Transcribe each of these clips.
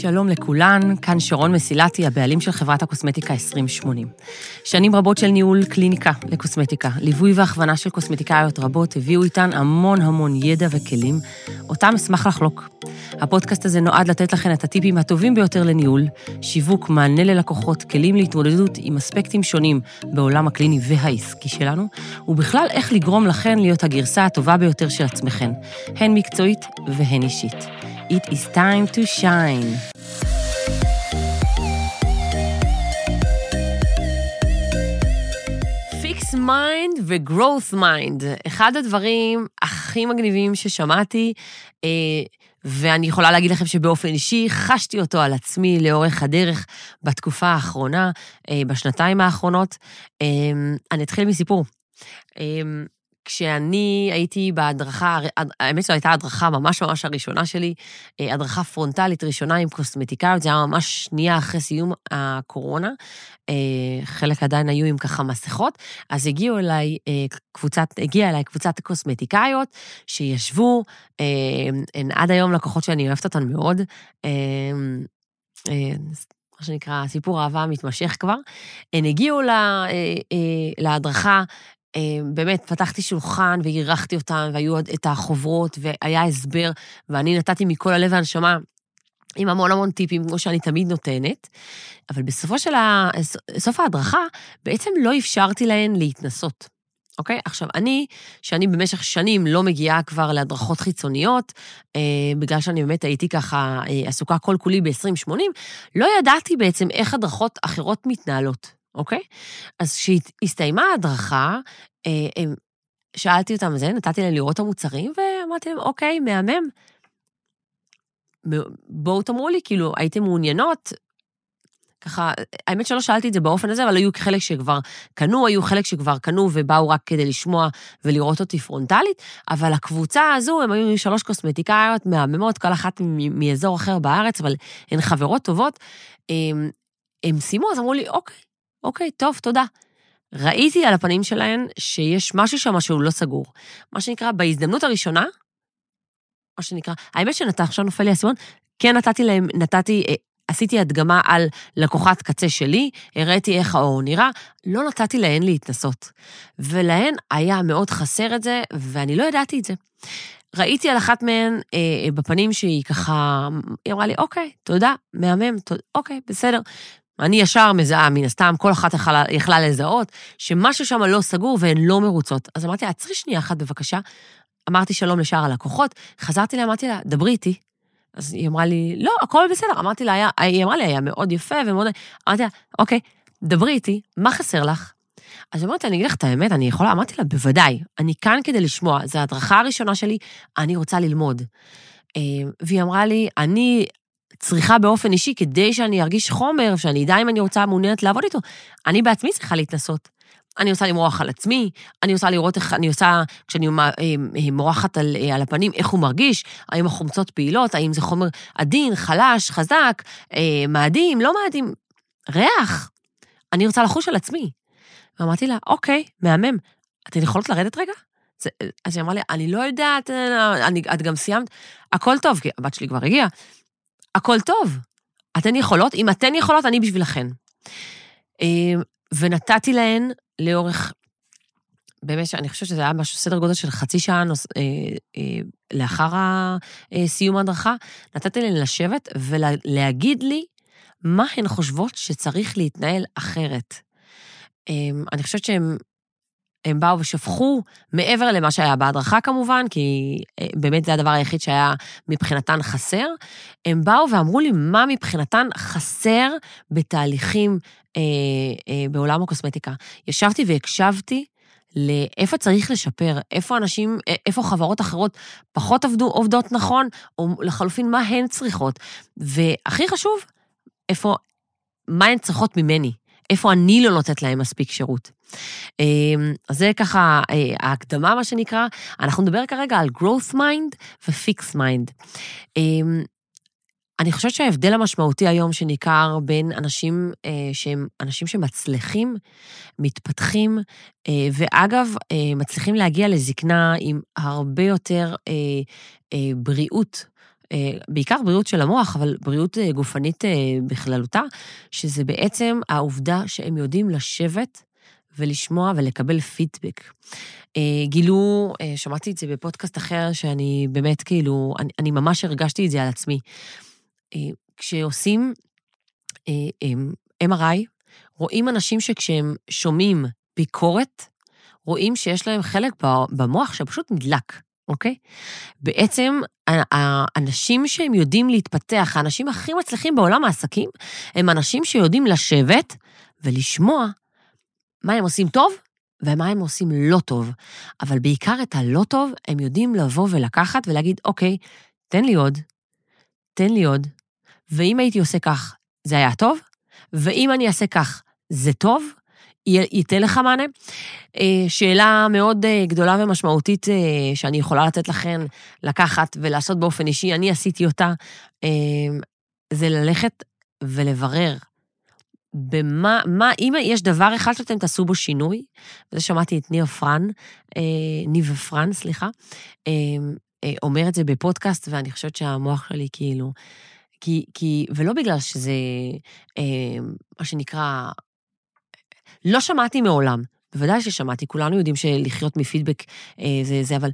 שלום לכולן, כאן שרון מסילתי, הבעלים של חברת הקוסמטיקה 2080. שנים רבות של ניהול קליניקה לקוסמטיקה, ליווי והכוונה של קוסמטיקאיות רבות הביאו איתן המון המון ידע וכלים, אותם אשמח לחלוק. הפודקאסט הזה נועד לתת לכן את הטיפים הטובים ביותר לניהול, שיווק, מענה ללקוחות, כלים להתמודדות עם אספקטים שונים בעולם הקליני והעסקי שלנו, ובכלל איך לגרום לכן להיות הגרסה הטובה ביותר של עצמכן, הן מקצועית והן אישית. It is time to shine. fixed mind ו growth mind, אחד הדברים הכי מגניבים ששמעתי, אה, ואני יכולה להגיד לכם שבאופן אישי חשתי אותו על עצמי לאורך הדרך בתקופה האחרונה, אה, בשנתיים האחרונות. אה, אני אתחיל מסיפור. כשאני הייתי בהדרכה, האמת שזו הייתה הדרכה ממש ממש הראשונה שלי, אה, הדרכה פרונטלית ראשונה עם קוסמטיקאיות, זה היה ממש שנייה אחרי סיום הקורונה. אה, חלק עדיין היו עם ככה מסכות, אז הגיעו אליי אה, קבוצת, הגיעה אליי קבוצת קוסמטיקאיות שישבו, הן עד היום לקוחות שאני אוהבת אותן מאוד. מה שנקרא, סיפור אהבה מתמשך כבר. הן הגיעו להדרכה אמ, באמת, פתחתי שולחן ואירחתי אותם, והיו את החוברות, והיה הסבר, ואני נתתי מכל הלב והנשמה עם המון המון טיפים, כמו שאני תמיד נותנת, אבל בסופו של ה... סוף ההדרכה, בעצם לא אפשרתי להן להתנסות. אוקיי? עכשיו, אני, שאני במשך שנים לא מגיעה כבר להדרכות חיצוניות, אה, בגלל שאני באמת הייתי ככה אה, עסוקה כל כולי ב-2080, לא ידעתי בעצם איך הדרכות אחרות מתנהלות. אוקיי? אז כשהסתיימה ההדרכה, אה, שאלתי אותם זה, נתתי להם לראות את המוצרים, ואמרתי להם, אוקיי, מהמם. בואו תאמרו לי, כאילו, הייתם מעוניינות? ככה, האמת שלא שאלתי את זה באופן הזה, אבל היו חלק שכבר קנו, היו חלק שכבר קנו ובאו רק כדי לשמוע ולראות אותי פרונטלית, אבל הקבוצה הזו, הם היו שלוש קוסמטיקאיות מהממות, כל אחת מאזור אחר בארץ, אבל הן חברות טובות. הם, הם סיימו, אז אמרו לי, אוקיי, אוקיי, טוב, תודה. ראיתי על הפנים שלהן שיש משהו שם שהוא לא סגור. מה שנקרא, בהזדמנות הראשונה, מה שנקרא, האמת שנתן, עכשיו נופל לי הסימון, כן נתתי להם, נתתי, אה, עשיתי הדגמה על לקוחת קצה שלי, הראיתי איך האור נראה, לא נתתי להן להתנסות. ולהן היה מאוד חסר את זה, ואני לא ידעתי את זה. ראיתי על אחת מהן אה, בפנים שהיא ככה, היא אמרה לי, אוקיי, תודה, מהמם, תודה, אוקיי, בסדר. אני ישר מזהה, מן הסתם, כל אחת יכלה, לזהות, שמשהו שם לא סגור והן לא מרוצות. אז אמרתי לה, עצרי שנייה אחת בבקשה. אמרתי שלום לשאר הלקוחות, חזרתי לה, אמרתי לה, דברי איתי. אז היא אמרה לי, לא, הכל בסדר. אמרתי לה, היה, היא אמרה לי, היה מאוד יפה ומאוד... אמרתי לה, אוקיי, דברי איתי, מה חסר לך? אז אמרתי, אני אגיד לך את האמת, אני יכולה, אמרתי לה, בוודאי, אני כאן כדי לשמוע, זו ההדרכה הראשונה שלי, אני רוצה ללמוד. אה, והיא אמרה לי, אני צריכה באופן אישי, כדי שאני ארגיש חומר, שאני אדע אם אני רוצה, מעוניינת לעבוד איתו, אני בעצמי צריכה להתנסות. אני עושה למרוח על עצמי, אני עושה לראות איך אני עושה, כשאני אה, אה, מורחת על, אה, על הפנים, איך הוא מרגיש, האם החומצות פעילות, האם זה חומר עדין, חלש, חזק, מאדים, לא מאדים, ריח. אני רוצה לחוש על עצמי. ואמרתי לה, אוקיי, מהמם, אתן יכולות לרדת רגע? אז היא אמרה לי, אני לא יודעת, אני, את גם סיימת, הכל טוב, כי הבת שלי כבר הגיעה. הכל טוב. אתן יכולות, אם אתן יכולות, אני בשבילכן. אה, ונתתי להן לאורך, באמת, אני חושבת שזה היה משהו, סדר גודל של חצי שעה נוס, אה, אה, לאחר סיום ההדרכה, נתתי להן לשבת ולהגיד לי מה הן חושבות שצריך להתנהל אחרת. אני חושבת שהן הם באו ושפכו מעבר למה שהיה בהדרכה כמובן, כי אה, באמת זה הדבר היחיד שהיה מבחינתן חסר. הם באו ואמרו לי מה מבחינתן חסר בתהליכים אה, אה, בעולם הקוסמטיקה. ישבתי והקשבתי לאיפה צריך לשפר, איפה אנשים, אה, איפה חברות אחרות פחות עבדו, עובדות נכון, או לחלופין מה הן צריכות. והכי חשוב, איפה, מה הן צריכות ממני. איפה אני לא נותנת להם מספיק שירות. אמ, אז זה ככה אה, ההקדמה, מה שנקרא. אנחנו נדבר כרגע על growth mind ו-fix mind. אמ, אני חושבת שההבדל המשמעותי היום שניכר בין אנשים אה, שהם אנשים שמצליחים, מתפתחים, אה, ואגב, מצליחים להגיע לזקנה עם הרבה יותר בריאות אה, בעיקר בריאות של המוח, אבל בריאות אה, גופנית אה, בכללותה, שזה בעצם העובדה שהם יודעים לשבת ולשמוע ולקבל פידבק. גילו, שמעתי את זה בפודקאסט אחר, שאני באמת כאילו, אני, אני ממש הרגשתי את זה על עצמי. כשעושים MRI, רואים אנשים שכשהם שומעים ביקורת, רואים שיש להם חלק במוח שפשוט נדלק. אוקיי? בעצם האנשים שהם יודעים להתפתח, האנשים הכי מצליחים בעולם העסקים, הם אנשים שיודעים לשבת ולשמוע מה הם עושים טוב ומה הם עושים לא טוב. אבל בעיקר את הלא טוב, הם יודעים לבוא ולקחת ולהגיד, אוקיי, תן לי עוד, תן לי עוד, ואם הייתי עושה כך, זה היה טוב, ואם אני אעשה כך, זה טוב, ייתן לך מענה. אה, שאלה מאוד אה, גדולה ומשמעותית אה, שאני יכולה לתת לכם לקחת ולעשות באופן אישי, אני עשיתי אותה, זה ללכת ולברר במה, מה, אם יש דבר אחד שאתם תעשו בו שינוי, וזה שמעתי את ניב פרן, ניב פרן, סליחה, אומר את זה בפודקאסט, ואני חושבת שהמוח שלי כאילו, כי, כי, ולא בגלל שזה, מה שנקרא, לא שמעתי מעולם, בוודאי ששמעתי, כולנו יודעים שלחיות מפידבק אה, זה זה, אבל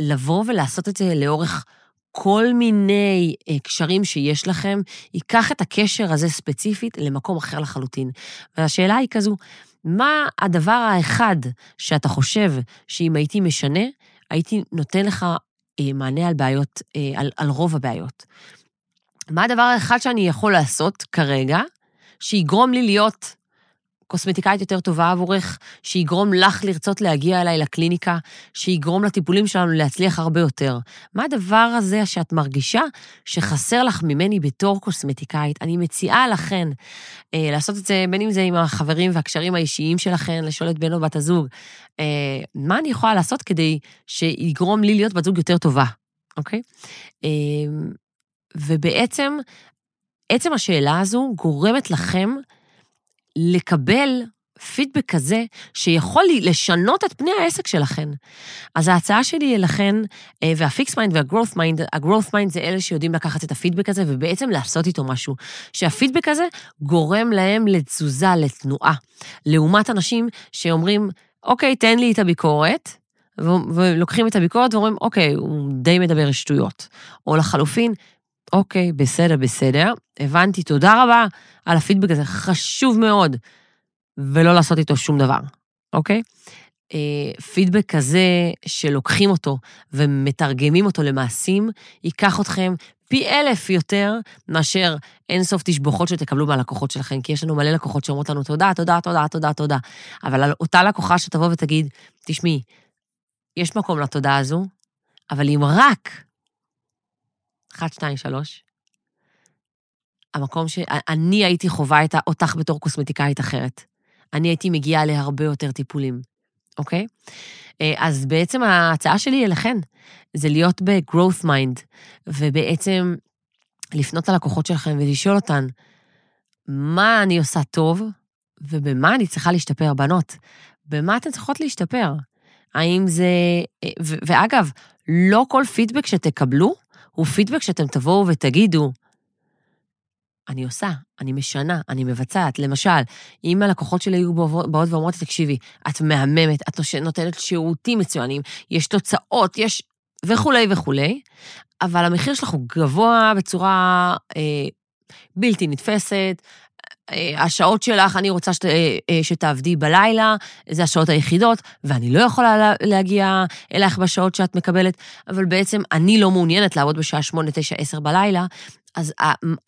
לבוא ולעשות את זה לאורך כל מיני אה, קשרים שיש לכם, ייקח את הקשר הזה ספציפית למקום אחר לחלוטין. והשאלה היא כזו, מה הדבר האחד שאתה חושב שאם הייתי משנה, הייתי נותן לך אה, מענה על בעיות, אה, על, על רוב הבעיות? מה הדבר האחד שאני יכול לעשות כרגע, שיגרום לי להיות קוסמטיקאית יותר טובה עבורך, שיגרום לך לרצות להגיע אליי לקליניקה, שיגרום לטיפולים שלנו להצליח הרבה יותר. מה הדבר הזה שאת מרגישה שחסר לך ממני בתור קוסמטיקאית? אני מציעה לכן אה, לעשות את זה, בין אם זה עם החברים והקשרים האישיים שלכן, לשאול את בן או בת הזוג, אה, מה אני יכולה לעשות כדי שיגרום לי להיות בת זוג יותר טובה, אוקיי? אה, ובעצם, עצם השאלה הזו גורמת לכם לקבל פידבק כזה שיכול לשנות את פני העסק שלכן. אז ההצעה שלי אליכן, אה, וה fixed mind וה growth mind, ה growth mind זה אלה שיודעים לקחת את הפידבק הזה ובעצם לעשות איתו משהו. שהפידבק הזה גורם להם לתזוזה, לתנועה. לעומת אנשים שאומרים, אוקיי, תן לי את הביקורת, ולוקחים את הביקורת ואומרים, אוקיי, הוא די מדבר שטויות. או לחלופין, אוקיי, בסדר, בסדר, הבנתי, תודה רבה על הפידבק הזה, חשוב מאוד, ולא לעשות איתו שום דבר, אוקיי? אה, פידבק כזה שלוקחים אותו ומתרגמים אותו למעשים, ייקח אתכם פי אלף יותר מאשר אינסוף תשבוכות שתקבלו מהלקוחות שלכם, כי יש לנו מלא לקוחות שאומרות לנו תודה, תודה, תודה, תודה, תודה. אבל על אותה לקוחה שתבוא ותגיד, תשמעי, יש מקום לתודה הזו, אבל אם רק אחת, שתיים, שלוש. המקום שאני הייתי חווה את אותך בתור קוסמטיקאית אחרת. אני הייתי מגיעה להרבה יותר טיפולים, אוקיי? אה, אז בעצם ההצעה שלי אליכן זה להיות ב-growth mind, ובעצם לפנות ללקוחות שלכם ולשאול אותן, מה אני עושה טוב ובמה אני צריכה להשתפר, בנות? במה אתן צריכות להשתפר? האם זה... אה, ואגב, לא כל פידבק שתקבלו הוא פידבק שאתם תבואו ותגידו, אני עושה, אני משנה, אני מבצעת. למשל, אם הלקוחות שלי היו באות ואומרות, תקשיבי, את מהממת, את נותנת שירותים מצוינים, יש תוצאות, יש וכולי וכולי, אבל המחיר שלך הוא גבוה בצורה אה, בלתי נתפסת, השעות שלך, אני רוצה שת, אה, אה, שתעבדי בלילה, זה השעות היחידות, ואני לא יכולה להגיע אלייך בשעות שאת מקבלת, אבל בעצם אני לא מעוניינת לעבוד בשעה 8, 9, 10 בלילה, אז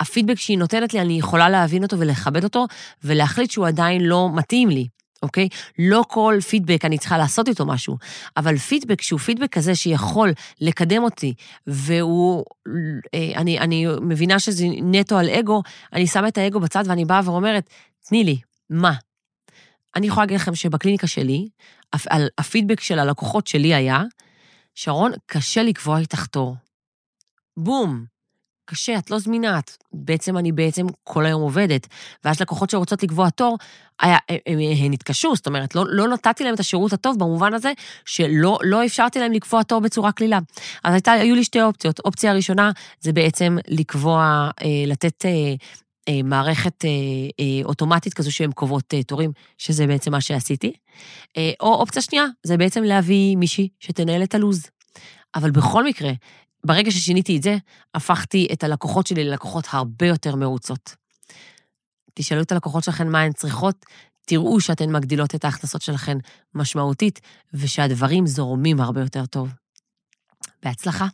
הפידבק שהיא נותנת לי, אני יכולה להבין אותו ולכבד אותו, ולהחליט שהוא עדיין לא מתאים לי. אוקיי? לא כל פידבק אני צריכה לעשות איתו משהו, אבל פידבק שהוא פידבק כזה שיכול לקדם אותי, והוא, אה, אני, אני מבינה שזה נטו על אגו, אני שמה את האגו בצד ואני באה ואומרת, תני לי, מה? אני יכולה להגיד לכם שבקליניקה שלי, הפידבק של הלקוחות שלי היה, שרון, קשה לקבוע איתך תור. בום. קשה, את לא זמינה, את... בעצם אני בעצם כל היום עובדת. ואז לקוחות שרוצות לקבוע תור, הם התקשו, זאת אומרת, לא, לא נתתי להם את השירות הטוב במובן הזה שלא לא אפשרתי להם לקבוע תור בצורה קלילה. אז הייתה, היו לי שתי אופציות. אופציה ראשונה זה בעצם לקבוע, אה, לתת... אה, אה, מערכת אוטומטית כזו שהן קובעות תורים, שזה בעצם מה שעשיתי. או אופציה שנייה, זה בעצם להביא מישהי שתנהל את הלו"ז. אבל בכל מקרה, ברגע ששיניתי את זה, הפכתי את הלקוחות שלי ללקוחות הרבה יותר מרוצות. תשאלו את הלקוחות שלכם מה הן צריכות, תראו שאתן מגדילות את ההכנסות שלכן משמעותית, ושהדברים זורמים הרבה יותר טוב. בהצלחה.